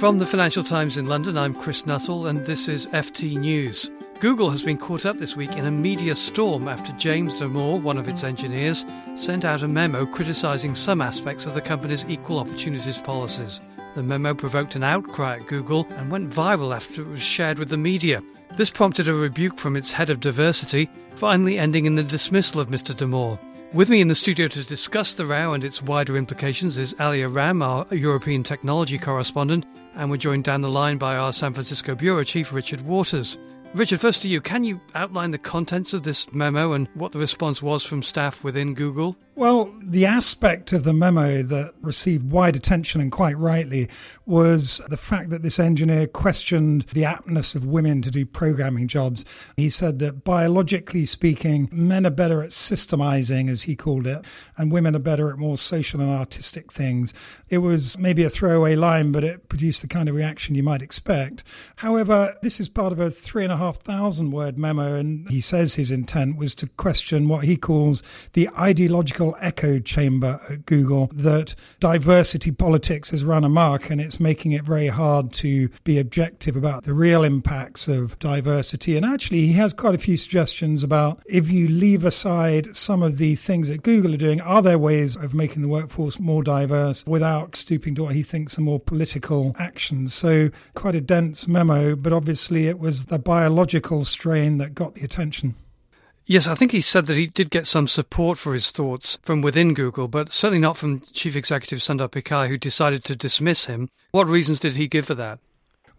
From the Financial Times in London, I'm Chris Nuttall, and this is FT News. Google has been caught up this week in a media storm after James Damore, one of its engineers, sent out a memo criticising some aspects of the company's equal opportunities policies. The memo provoked an outcry at Google and went viral after it was shared with the media. This prompted a rebuke from its head of diversity, finally ending in the dismissal of Mr. Damore. With me in the studio to discuss the row and its wider implications is Aliya Ram, our European technology correspondent, and we're joined down the line by our San Francisco bureau chief, Richard Waters. Richard, first to you, can you outline the contents of this memo and what the response was from staff within Google? Well, the aspect of the memo that received wide attention and quite rightly was the fact that this engineer questioned the aptness of women to do programming jobs. He said that biologically speaking, men are better at systemizing, as he called it, and women are better at more social and artistic things. It was maybe a throwaway line, but it produced the kind of reaction you might expect. However, this is part of a three and a half thousand word memo, and he says his intent was to question what he calls the ideological echo chamber at Google that diversity politics has run amok and it's making it very hard to be objective about the real impacts of diversity. And actually, he has quite a few suggestions about if you leave aside some of the things that Google are doing, are there ways of making the workforce more diverse without stooping to what he thinks are more political actions? So, quite a dense memo, but obviously, it was the biological strain that got the attention. Yes, I think he said that he did get some support for his thoughts from within Google, but certainly not from Chief Executive Sundar Pichai, who decided to dismiss him. What reasons did he give for that?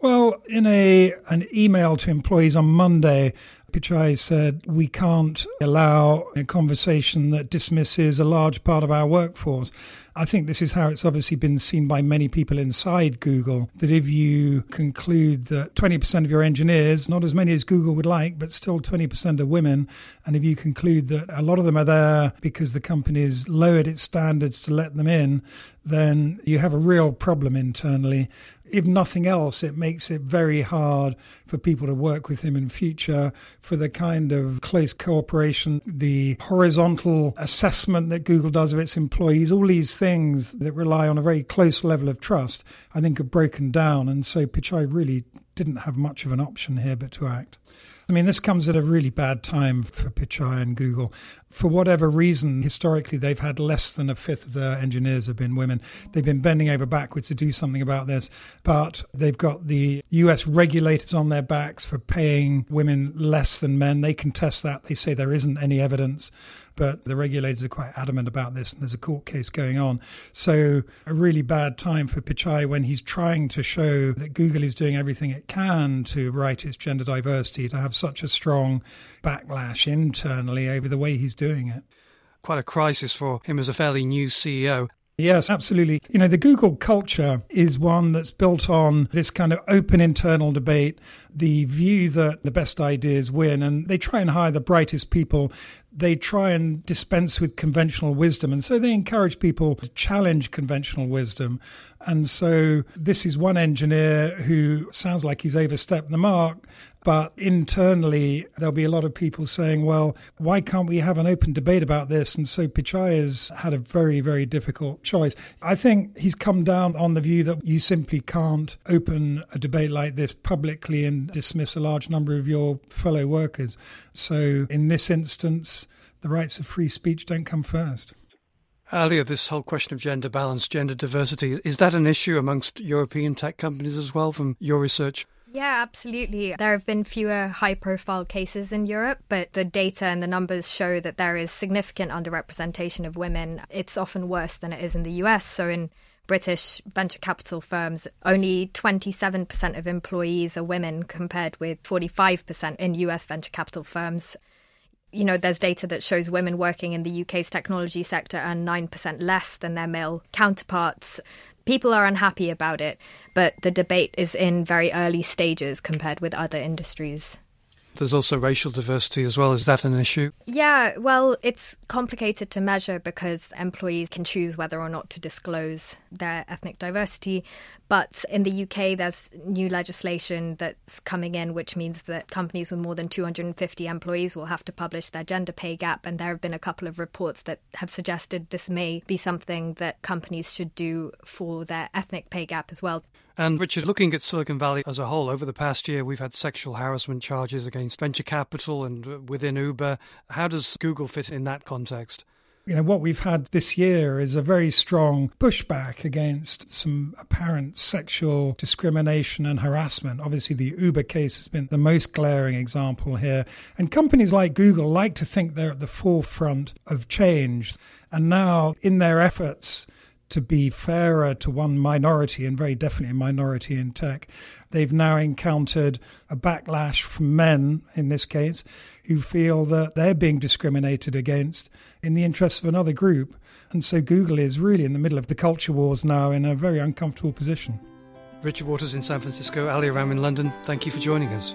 Well, in a an email to employees on Monday, Pichai said we can't allow a conversation that dismisses a large part of our workforce. I think this is how it's obviously been seen by many people inside Google that if you conclude that 20% of your engineers, not as many as Google would like, but still 20% are women, and if you conclude that a lot of them are there because the company has lowered its standards to let them in, then you have a real problem internally if nothing else, it makes it very hard for people to work with him in future for the kind of close cooperation, the horizontal assessment that Google does of its employees, all these things that rely on a very close level of trust, I think are broken down. And so Pichai really didn't have much of an option here but to act. I mean, this comes at a really bad time for Pichai and Google. For whatever reason, historically, they've had less than a fifth of their engineers have been women. They've been bending over backwards to do something about this, but they've got the US regulators on their backs for paying women less than men. They contest that. They say there isn't any evidence but the regulators are quite adamant about this, and there's a court case going on. So, a really bad time for Pichai when he's trying to show that Google is doing everything it can to right its gender diversity, to have such a strong backlash internally over the way he's doing it. Quite a crisis for him as a fairly new CEO. Yes, absolutely. You know, the Google culture is one that's built on this kind of open internal debate, the view that the best ideas win, and they try and hire the brightest people. They try and dispense with conventional wisdom. And so they encourage people to challenge conventional wisdom. And so this is one engineer who sounds like he's overstepped the mark but internally, there'll be a lot of people saying, well, why can't we have an open debate about this? And so Pichai has had a very, very difficult choice. I think he's come down on the view that you simply can't open a debate like this publicly and dismiss a large number of your fellow workers. So in this instance, the rights of free speech don't come first. Aliya, this whole question of gender balance, gender diversity, is that an issue amongst European tech companies as well from your research? Yeah, absolutely. There have been fewer high profile cases in Europe, but the data and the numbers show that there is significant underrepresentation of women. It's often worse than it is in the US. So in British venture capital firms, only 27% of employees are women compared with 45% in US venture capital firms. You know, there's data that shows women working in the UK's technology sector earn 9% less than their male counterparts people are unhappy about it, but the debate is in very early stages compared with other industries. There's also racial diversity as well. Is that an issue? Yeah, well, it's complicated to measure because employees can choose whether or not to disclose their ethnic diversity. But in the UK, there's new legislation that's coming in, which means that companies with more than 250 employees will have to publish their gender pay gap. And there have been a couple of reports that have suggested this may be something that companies should do for their ethnic pay gap as well. And Richard, looking at Silicon Valley as a whole, over the past year, we've had sexual harassment charges against venture capital and uh, within Uber. How does Google fit in that context? You know, what we've had this year is a very strong pushback against some apparent sexual discrimination and harassment. Obviously, the Uber case has been the most glaring example here. And companies like Google like to think they're at the forefront of change. And now, in their efforts to be fairer to one minority, and very definitely a minority in tech, they've now encountered a backlash from men, in this case, who feel that they're being discriminated against in the interests of another group. And so Google is really in the middle of the culture wars now in a very uncomfortable position. Richard Waters in San Francisco, Aliya Ram in London, thank you for joining us.